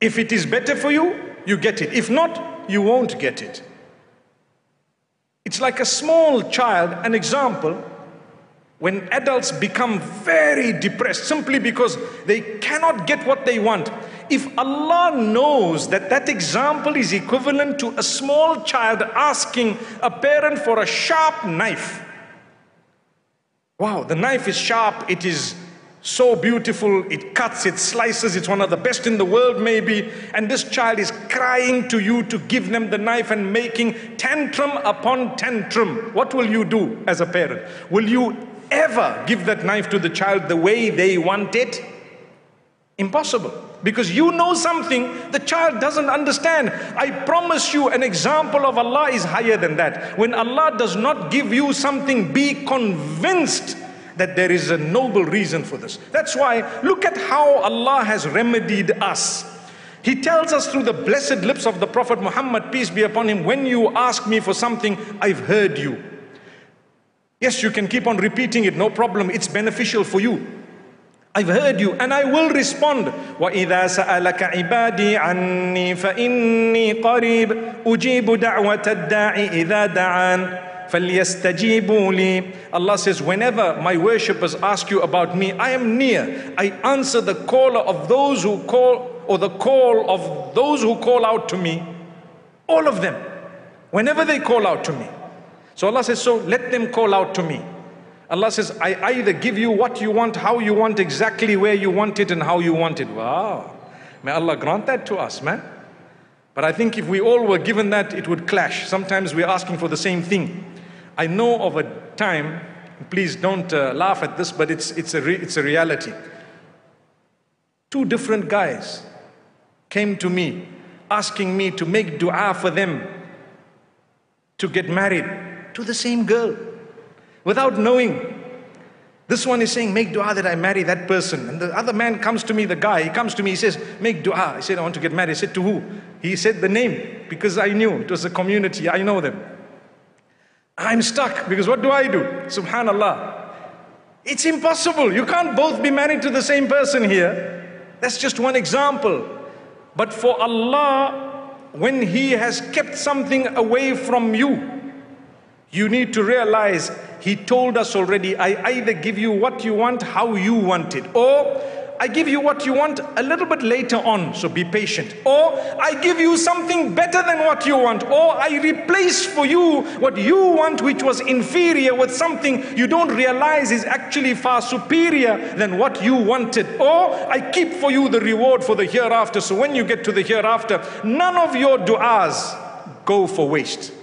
If it is better for you, you get it. If not, you won't get it. It's like a small child, an example, when adults become very depressed simply because they cannot get what they want. If Allah knows that that example is equivalent to a small child asking a parent for a sharp knife, wow, the knife is sharp, it is so beautiful, it cuts, it slices, it's one of the best in the world, maybe. And this child is crying to you to give them the knife and making tantrum upon tantrum. What will you do as a parent? Will you ever give that knife to the child the way they want it? Impossible. Because you know something the child doesn't understand. I promise you, an example of Allah is higher than that. When Allah does not give you something, be convinced that there is a noble reason for this. That's why look at how Allah has remedied us. He tells us through the blessed lips of the Prophet Muhammad, peace be upon him, when you ask me for something, I've heard you. Yes, you can keep on repeating it, no problem. It's beneficial for you. I've heard you and I will respond. وَإِذَا سَأَلَكَ عِبَادِي عَنِّي فَإِنِّي قَرِيبٌ أُجِيبُ دَعْوَةَ الدَّاعِ إِذَا دَعَانِ Allah says, whenever my worshippers ask you about me, I am near. I answer the caller of those who call, or the call of those who call out to me. All of them. Whenever they call out to me. So Allah says, so let them call out to me. Allah says, I either give you what you want, how you want, exactly where you want it, and how you want it. Wow. May Allah grant that to us, man. But I think if we all were given that, it would clash. Sometimes we're asking for the same thing. I know of a time, please don't uh, laugh at this, but it's, it's, a re- it's a reality. Two different guys came to me asking me to make dua for them to get married to the same girl without knowing. This one is saying, Make dua that I marry that person. And the other man comes to me, the guy, he comes to me, he says, Make dua. I said, I want to get married. I said, To who? He said the name because I knew it was a community, I know them. I'm stuck because what do I do? Subhanallah. It's impossible. You can't both be married to the same person here. That's just one example. But for Allah, when He has kept something away from you, you need to realize He told us already, I either give you what you want, how you want it, or I give you what you want a little bit later on, so be patient. Or I give you something better than what you want. Or I replace for you what you want, which was inferior, with something you don't realize is actually far superior than what you wanted. Or I keep for you the reward for the hereafter. So when you get to the hereafter, none of your du'as go for waste.